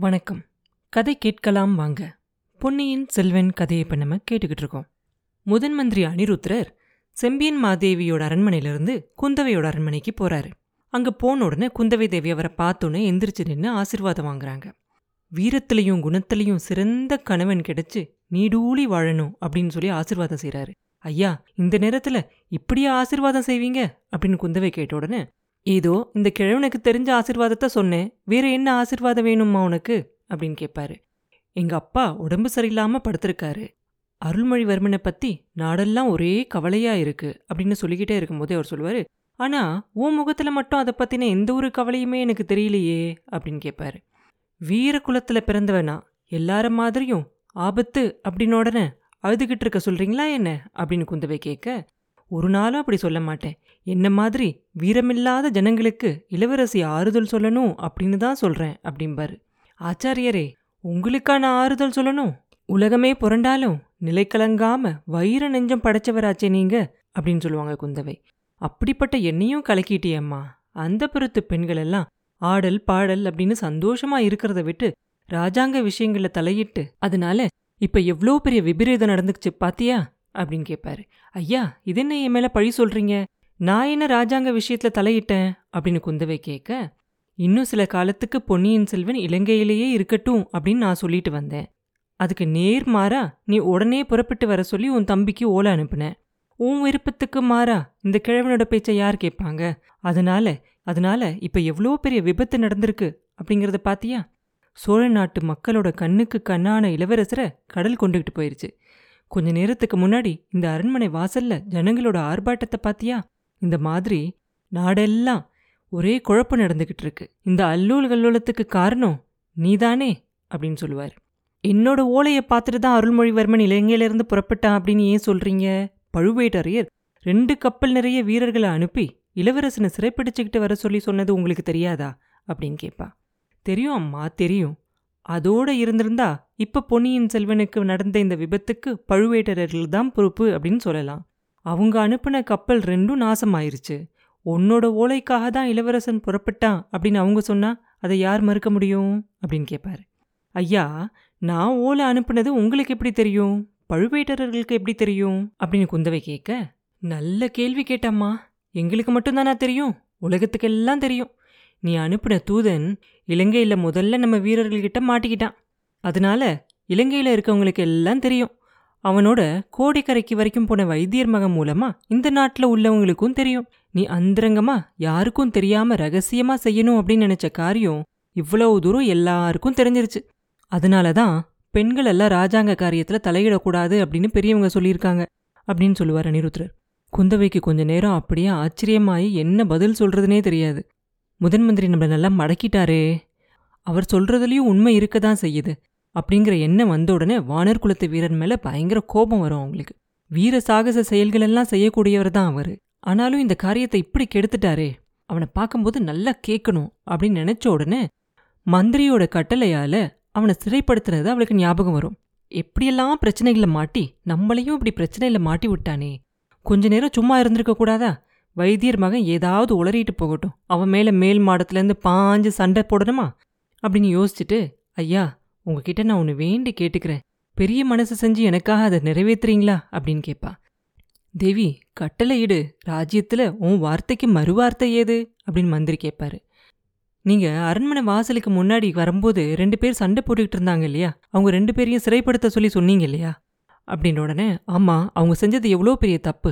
வணக்கம். கதை கேட்கலாம் வாங்க. பொன்னியின் செல்வன் கதையை இப்போ நம்ம கேட்டுக்கிட்டு இருக்கோம். முதன் மந்திரி அனிருத்ரர் செம்பியன் மாதேவியோட அரண்மனையிலிருந்து குந்தவையோட அரண்மனைக்கு போறாரு. அங்க போன உடனே குந்தவை தேவி அவரை பார்த்தோன்னே எந்திரிச்சு நின்று ஆசிர்வாதம் வாங்குறாங்க. வீரத்திலையும் குணத்திலையும் சிறந்த கணவன் கிடைச்சு நீடூழி வாழணும் அப்படின்னு சொல்லி ஆசிர்வாதம் செய்கிறாரு ஐயா இந்த நேரத்துல இப்படியா ஆசீர்வாதம் செய்வீங்க? அப்படின்னு குந்தவை கேட்ட உடனே ஏதோ இந்த கிழவனுக்கு தெரிஞ்ச ஆசிர்வாதத்தை சொன்னேன். வேற என்ன ஆசிர்வாதம் வேணுமா உனக்கு? அப்படின்னு கேட்பாரு எங்க அப்பா உடம்பு சரியில்லாம படுத்திருக்காரு. அருள்மொழிவர்மனை பத்தி நாடெல்லாம் ஒரே கவலையா இருக்கு அப்படின்னு சொல்லிக்கிட்டே இருக்கும்போதே அவர் சொல்லுவாரு ஆனா உன் முகத்துல மட்டும் அதை பத்தின எந்த ஒரு கவலையுமே எனக்கு தெரியலையே அப்படின்னு கேட்பாரு வீர குலத்துல பிறந்தவனா எல்லார மாதிரியும் ஆபத்து அப்படின்னு உடனே அழுதுகிட்டு இருக்க சொல்றீங்களா என்ன? அப்படின்னு குந்தவை கேட்க ஒரு நாளும் அப்படி சொல்ல மாட்டேன். என்ன மாதிரி வீரமில்லாத ஜனங்களுக்கு இளவரசி ஆறுதல் சொல்லணும் அப்படின்னு தான் சொல்றேன் அப்படிம்பாரு. ஆச்சாரியரே உங்களுக்கா நான் ஆறுதல் சொல்லணும்? உலகமே புரண்டாலும் நிலை கலங்காம வைர நெஞ்சம் படைச்சவராச்சே நீங்க அப்படின்னு சொல்லுவாங்க குந்தவை. அப்படிப்பட்ட என்னையும் கலக்கிட்டியம்மா. அந்த பெருத்து பெண்கள் எல்லாம் ஆடல் பாடல் அப்படின்னு சந்தோஷமா இருக்கிறத விட்டு ராஜாங்க விஷயங்கள்ல தலையிட்டு அதனால இப்ப எவ்வளோ பெரிய விபரீதம் நடந்துச்சு பாத்தியா? அப்படின்னு கேட்பாரு ஐயா இது என்ன என் மேல பழி சொல்றீங்க? நான் என்ன ராஜாங்க விஷயத்துல தலையிட்டேன்? அப்படின்னு குந்தவை கேட்க இன்னும் சில காலத்துக்கு பொன்னியின் செல்வன் இலங்கையிலேயே இருக்கட்டும் அப்படின்னு நான் சொல்லிட்டு வந்தேன். அதுக்கு நேர் மாறா நீ உடனே புறப்பட்டு வர சொல்லி உன் தம்பிக்கு ஓலை அனுப்புனேன். உன் விருப்பத்துக்கு மாறா இந்த கிழவனோட பேச்சை யார் கேட்பாங்க? அதனால அதனால இப்ப எவ்வளோ பெரிய விபத்து நடந்திருக்கு? அப்படிங்கறத பாத்தியா? சோழ நாட்டு மக்களோட கண்ணுக்கு கண்ணான இளவரசரை கடல் கொண்டுகிட்டு போயிருச்சு. கொஞ்ச நேரத்துக்கு முன்னாடி இந்த அரண்மனை வாசல்ல ஜனங்களோட ஆர்ப்பாட்டத்தை பாத்தியா? இந்த மாதிரி நாடெல்லாம் ஒரே குழப்பம் நடந்துகிட்டு இருக்கு இந்த அல்லூல் கல்லூலத்துக்கு காரணம் நீதானே அப்படின்னு சொல்லுவார். என்னோட ஓலையை பார்த்துட்டு தான் அருள்மொழிவர்மன் இலங்கையிலிருந்து புறப்பட்டான் அப்படின்னு ஏன் சொல்றீங்க? பழுவேட்டரையர் ரெண்டு கப்பல் நிறைய வீரர்களை அனுப்பி இளவரசனை சிறைப்பிடிச்சுக்கிட்டு வர சொல்லி சொன்னது உங்களுக்கு தெரியாதா? அப்படின்னு கேட்பா. தெரியும் அம்மா தெரியும். அதோட இருந்திருந்தா இப்ப பொன்னியின் செல்வனுக்கு நடந்த இந்த விபத்துக்கு பழுவேட்டரர்கள் தான் பொறுப்பு அப்படின்னு சொல்லலாம். அவங்க அனுப்பின கப்பல் ரெண்டும் நாசமாயிருச்சு. உன்னோட ஓலைக்காக தான் இளவரசன் புறப்பட்டான் அப்படின்னு அவங்க சொன்னா அதை யார் மறுக்க முடியும்? அப்படின்னு கேட்பாரு ஐயா நான் ஓலை அனுப்புனது உங்களுக்கு எப்படி தெரியும்? பழுவேட்டரர்களுக்கு எப்படி தெரியும்? அப்படின்னு குந்தவை கேட்க நல்ல கேள்வி கேட்டம்மா. எங்களுக்கு மட்டும்தானா தெரியும்? உலகத்துக்கெல்லாம் தெரியும். நீ அனுப்பின தூதன் இலங்கையில் முதல்ல நம்ம வீரர்கள்கிட்ட மாட்டிக்கிட்டான். அதனால இலங்கையில் இருக்கவங்களுக்கு எல்லாம் தெரியும். அவனோட கோடிக்கரைக்கு வரைக்கும் போன வைத்தியர் மகன் மூலமா இந்த நாட்டுல உள்ளவங்களுக்கும் தெரியும். நீ அந்தரங்கமா யாருக்கும் தெரியாம ரகசியமா செய்யணும் அப்படின்னு நினைச்ச காரியம் இவ்வளவு தூரம் எல்லாருக்கும் தெரிஞ்சிருச்சு. அதனால தான் பெண்கள் எல்லாம் ராஜாங்க காரியத்துல தலையிடக்கூடாது அப்படின்னு பெரியவங்க சொல்லியிருக்காங்க அப்படின்னு சொல்லுவார் அனிருத்ரர் குந்தவைக்கு கொஞ்ச நேரம் அப்படியே ஆச்சரியமாயி என்ன பதில் சொல்றதுனே தெரியாது. முதன் மந்திரி நம்மளை நல்லா மடக்கிட்டாரே. அவர் சொல்றதுலயும் உண்மை இருக்க தான் செய்யுது. அப்படிங்கிற எண்ணம் வந்த உடனே வானர் குலத்து வீரன் மேல பயங்கர கோபம் வரும் அவங்களுக்கு. வீர சாகச செயல்கள் எல்லாம் செய்யக்கூடியவர் தான் அவரு. ஆனாலும் இந்த காரியத்தை இப்படி கெடுத்துட்டாரே அவனை பார்க்கும்போது நல்லா கேட்கணும் அப்படின்னு நினைச்ச உடனே மந்திரியோட கட்டளையால அவனை சிறைப்படுத்துனது அவளுக்கு ஞாபகம் வரும். எப்படியெல்லாம் பிரச்சனைகளை மாட்டி நம்மளையும் இப்படி பிரச்சனையில மாட்டி விட்டானே. கொஞ்ச நேரம் சும்மா இருந்திருக்க கூடாதா? வைத்தியர் மகன் ஏதாவது உளறிட்டு போகட்டும். அவன் மேல மேல் மாடத்துலேருந்து பாஞ்சு சண்டை போடணுமா? அப்படின்னு யோசிச்சுட்டு ஐயா உங்ககிட்ட நான் ஒன்று வேண்டி கேட்டுக்கிறேன். பெரிய மனசு செஞ்சு எனக்காக அதை நிறைவேத்துறீங்களா? அப்படின்னு கேட்பா தேவி கட்டளையிடு ராஜ்யத்தில் உன் வார்த்தைக்கு மறுவார்த்தை ஏது? அப்படின்னு மந்திரி கேட்பாரு நீங்க அரண்மனை வாசலுக்கு முன்னாடி வரும்போது ரெண்டு பேர் சண்டை போட்டுக்கிட்டு இருந்தாங்க இல்லையா? அவங்க ரெண்டு பேரையும் சிறைப்படுத்த சொல்லி சொன்னீங்க இல்லையா? அப்படின்ன உடனே ஆமா அவங்க செஞ்சது எவ்வளோ பெரிய தப்பு.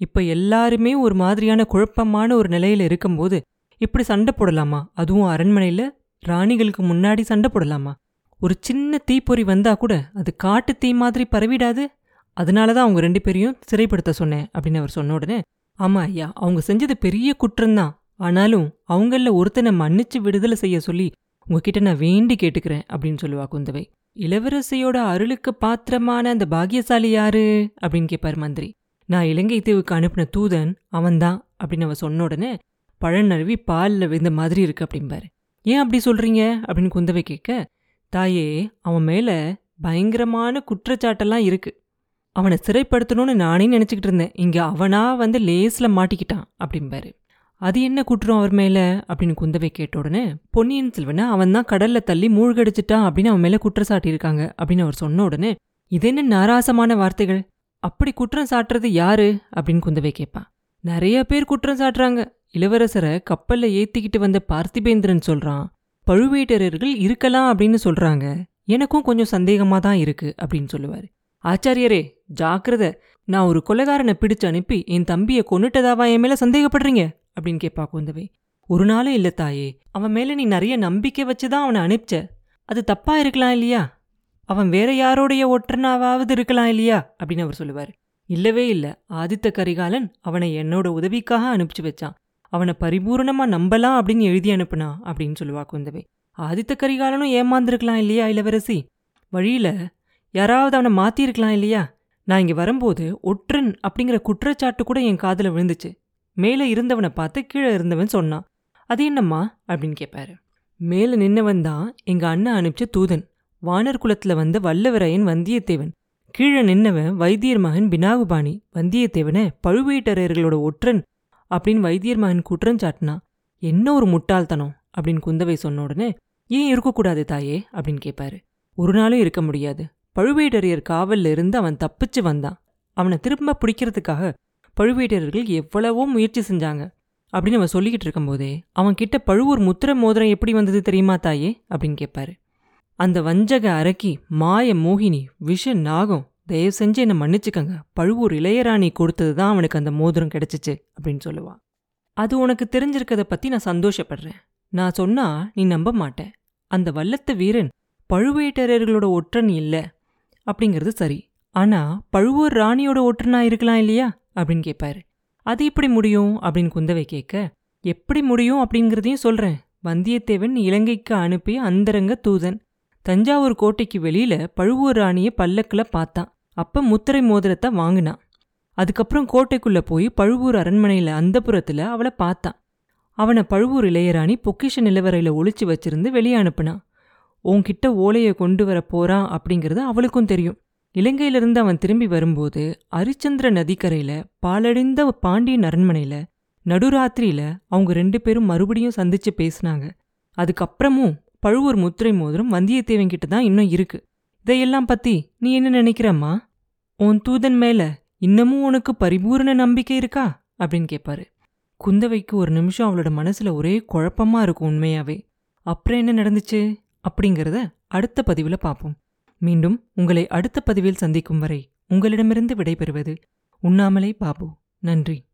இப்ப எல்லாருமே ஒரு மாதிரியான குழப்பமான ஒரு நிலையில இருக்கும்போது இப்படி சண்டை போடலாமா? அதுவும் அரண்மனையில? ராணிகளுக்கு முன்னாடி சண்டை போடலாமா? ஒரு சின்ன தீப்பொறி வந்தா கூட அது காட்டு தீ மாதிரி பரவிடாது. அதனால தான் அவங்க ரெண்டு பேரையும் சிறைப்படுத்த சொன்னேன் அப்படின்னு அவர் சொன்ன உடனே ஆமா ஐயா அவங்க செஞ்சது பெரிய குற்றம்தான். ஆனாலும் அவங்கள ஒருத்தனை மன்னிச்சு விடுதலை செய்ய சொல்லி உங்ககிட்ட நான் வேண்டி கேட்டுக்கிறேன் அப்படின்னு சொல்லுவா குந்தவை. இளவரசியோட அருளுக்கு பாத்திரமான அந்த பாக்கியசாலி யாரு? அப்படின்னு கேட்பார் மந்திரி. நான் இலங்கை தீவுக்கு அனுப்பின தூதன் அவன்தான் அப்படின்னு அவ சொன்ன உடனே பழநருவி பாலில் விழுந்த மாதிரி இருக்கு அப்படிம்பாரு. ஏன் அப்படி சொல்றீங்க? அப்படின்னு குந்தவை கேட்க தாயே அவன் மேல பயங்கரமான குற்றச்சாட்டெல்லாம் இருக்கு. அவனை சிறைப்படுத்தணும்னு நானே நினச்சிக்கிட்டு இருந்தேன். இங்க அவனா வந்து லேஸ்ல மாட்டிக்கிட்டான் அப்படிம்பாரு. அது என்ன குற்றம் அவர் மேல? அப்படின்னு குந்தவை கேட்ட உடனே பொன்னியின் செல்வனை அவன் தான் கடல்ல தள்ளி மூழ்கடிச்சிட்டான் அப்படின்னு அவன் மேல குற்றம் சாட்டியிருக்காங்க அப்படின்னு அவர் சொன்ன உடனே இது என்ன நாராசமான வார்த்தைகள்? அப்படி குற்றம் சாட்டுறது யாரு? அப்படின்னு குந்தவை கேட்பான். நிறைய பேர் குற்றம் சாட்டுறாங்க. இளவரசரை கப்பல்ல ஏத்திக்கிட்டு வந்த பார்த்திபேந்திரன் சொல்றான். பழுவேட்டரர்கள் இருக்கலாம் அப்படின்னு சொல்றாங்க. எனக்கும் கொஞ்சம் சந்தேகமா தான் இருக்கு அப்படின்னு சொல்லுவாரு. ஆச்சாரியரே ஜாக்கிரத. நான் ஒரு கொலைகாரனை பிடிச்சு அனுப்பி என் தம்பியை கொன்னுட்டதாவா? என் மேல சந்தேகப்படுறீங்க? அப்படின்னு கேட்பா குந்தவை. ஒரு நாளும் இல்ல தாயே. அவன் மேல நீ நிறைய நம்பிக்கை வச்சுதான் அவனை அனுப்பிச்ச. அது தப்பா இருக்கலாம் இல்லையா? அவன் வேற யாரோடைய ஒற்றனாவது இருக்கலாம் இல்லையா? அப்படின்னு அவர் சொல்லுவார். இல்லவே இல்ல. ஆதித்த கரிகாலன் அவனை என்னோட உதவிக்காக அனுப்பிச்சு வச்சான். அவனை பரிபூரணமா நம்பலாம் அப்படின்னு எழுதி அனுப்புனா அப்படின்னு சொல்லுவா குந்தவை. ஆதித்த கரிகாலனும் ஏமாந்துருக்கலாம் இல்லையா இளவரசி? வழியில யாராவது அவனை மாத்திருக்கலாம் இல்லையா? நான் இங்க வரும்போது ஒற்றன் அப்படிங்கிற குற்றச்சாட்டு கூட என் காதுல விழுந்துச்சு. மேலே இருந்தவனை பார்த்து கீழே இருந்தவன் சொன்னான். அது என்னம்மா? அப்படின்னு கேட்பாரு மேலே நின்னவன் தான் எங்க அண்ணன் அனுப்பிச்ச தூதன். வானர் குலத்தில் வந்த வல்லவரையன் வந்தியத்தேவன். கீழே நின்னவன் வைத்தியர் மகன் பினாகுபாணி. வந்தியத்தேவனை பழுவேட்டரையர்களோட ஒற்றன் அப்படின்னு வைத்தியர் மகன் குற்றம் சாட்டினா என்ன ஒரு முட்டாள்தனம்? அப்படின்னு குந்தவை சொன்ன உடனே ஏன் இருக்கக்கூடாது தாயே? அப்படின்னு கேட்பாரு ஒரு நாளும் இருக்க முடியாது. பழுவேட்டரையர் காவல்ல இருந்து அவன் தப்பிச்சு வந்தான். அவனை திரும்ப பிடிக்கிறதுக்காக பழுவேட்டரர்கள் எவ்வளவோ முயற்சி செஞ்சாங்க. அப்படின்னு அவன் சொல்லிக்கிட்டு இருக்கும்போதே அவன் கிட்ட பழுவூர் முத்திர மோதிரம் எப்படி வந்தது தெரியுமா தாயே? அப்படின்னு கேட்பாரு அந்த வஞ்சக அரக்கி மாய மோகினி விஷ நாகம் தயவு செஞ்சு என்னை மன்னிச்சுக்கங்க. பழுவூர் இளையராணி கொடுத்தது தான் அவனுக்கு அந்த மோதிரம் கிடைச்சிச்சு அப்படின்னு சொல்லுவா. அது உனக்கு தெரிஞ்சிருக்கத பத்தி நான் சந்தோஷப்படுறேன். நான் சொன்னா நீ நம்ப மாட்டேன் அந்த வல்லத்த வீரன் பழுவேட்டரையர்களோட ஒற்றன் இல்ல அப்படிங்கிறது சரி. ஆனா பழுவூர் ராணியோட ஒற்றனா இருக்கலாம் இல்லையா? அப்படின்னு கேட்பாரு அது எப்படி முடியும்? அப்படின்னு குந்தவை கேட்க எப்படி முடியும் அப்படிங்கிறதையும் சொல்றேன். வந்தியத்தேவன் இலங்கைக்கு அனுப்பி அந்தரங்க தூதன். தஞ்சாவூர் கோட்டைக்கு வெளியில பழுவூர் ராணிய பல்லக்கில் பார்த்தான். அப்ப முத்திரை மோதிரத்தை வாங்கினான். அதுக்கப்புறம் கோட்டைக்குள்ள போய் பழுவூர் அரண்மனையில அந்தப்புறத்துல அவளை பார்த்தான். அவனை பழுவூர் இளையராணி பொக்கிஷ நிலவரையில ஒளிச்சு வச்சிருந்து வெளியே அனுப்புனான். உன்கிட்ட ஓலையை கொண்டு வர போறான் அப்படிங்கிறது அவளுக்கும் தெரியும். இலங்கையிலிருந்து அவன் திரும்பி வரும்போது அரிச்சந்திர நதிக்கரையில பாலடைந்த பாண்டியன் அரண்மனையில நடுராத்திரியில அவங்க ரெண்டு பேரும் மறுபடியும் சந்திச்சு பேசினாங்க. அதுக்கப்புறமும் பழுவூர் முத்திரை மோதிரம் வந்தியத்தேவன் கிட்ட தான் இன்னும் இருக்கு. இதையெல்லாம் பத்தி நீ என்ன நினைக்கிறம்மா? உன் தூதன் மேல இன்னமும் உனக்கு பரிபூரண நம்பிக்கை இருக்கா? அப்படின்னு கேட்பாரு குந்தவைக்கு ஒரு நிமிஷம் அவளோட மனசுல ஒரே குழப்பமா இருக்கும் உண்மையாவே. அப்புறம் என்ன நடந்துச்சு? அப்படிங்கிறத அடுத்த பதிவுல பார்ப்போம் மீண்டும் உங்களை அடுத்த பதிவில் சந்திக்கும் வரை உங்களிடமிருந்து விடைபெறுவது உண்ணாமலே பாபு. நன்றி.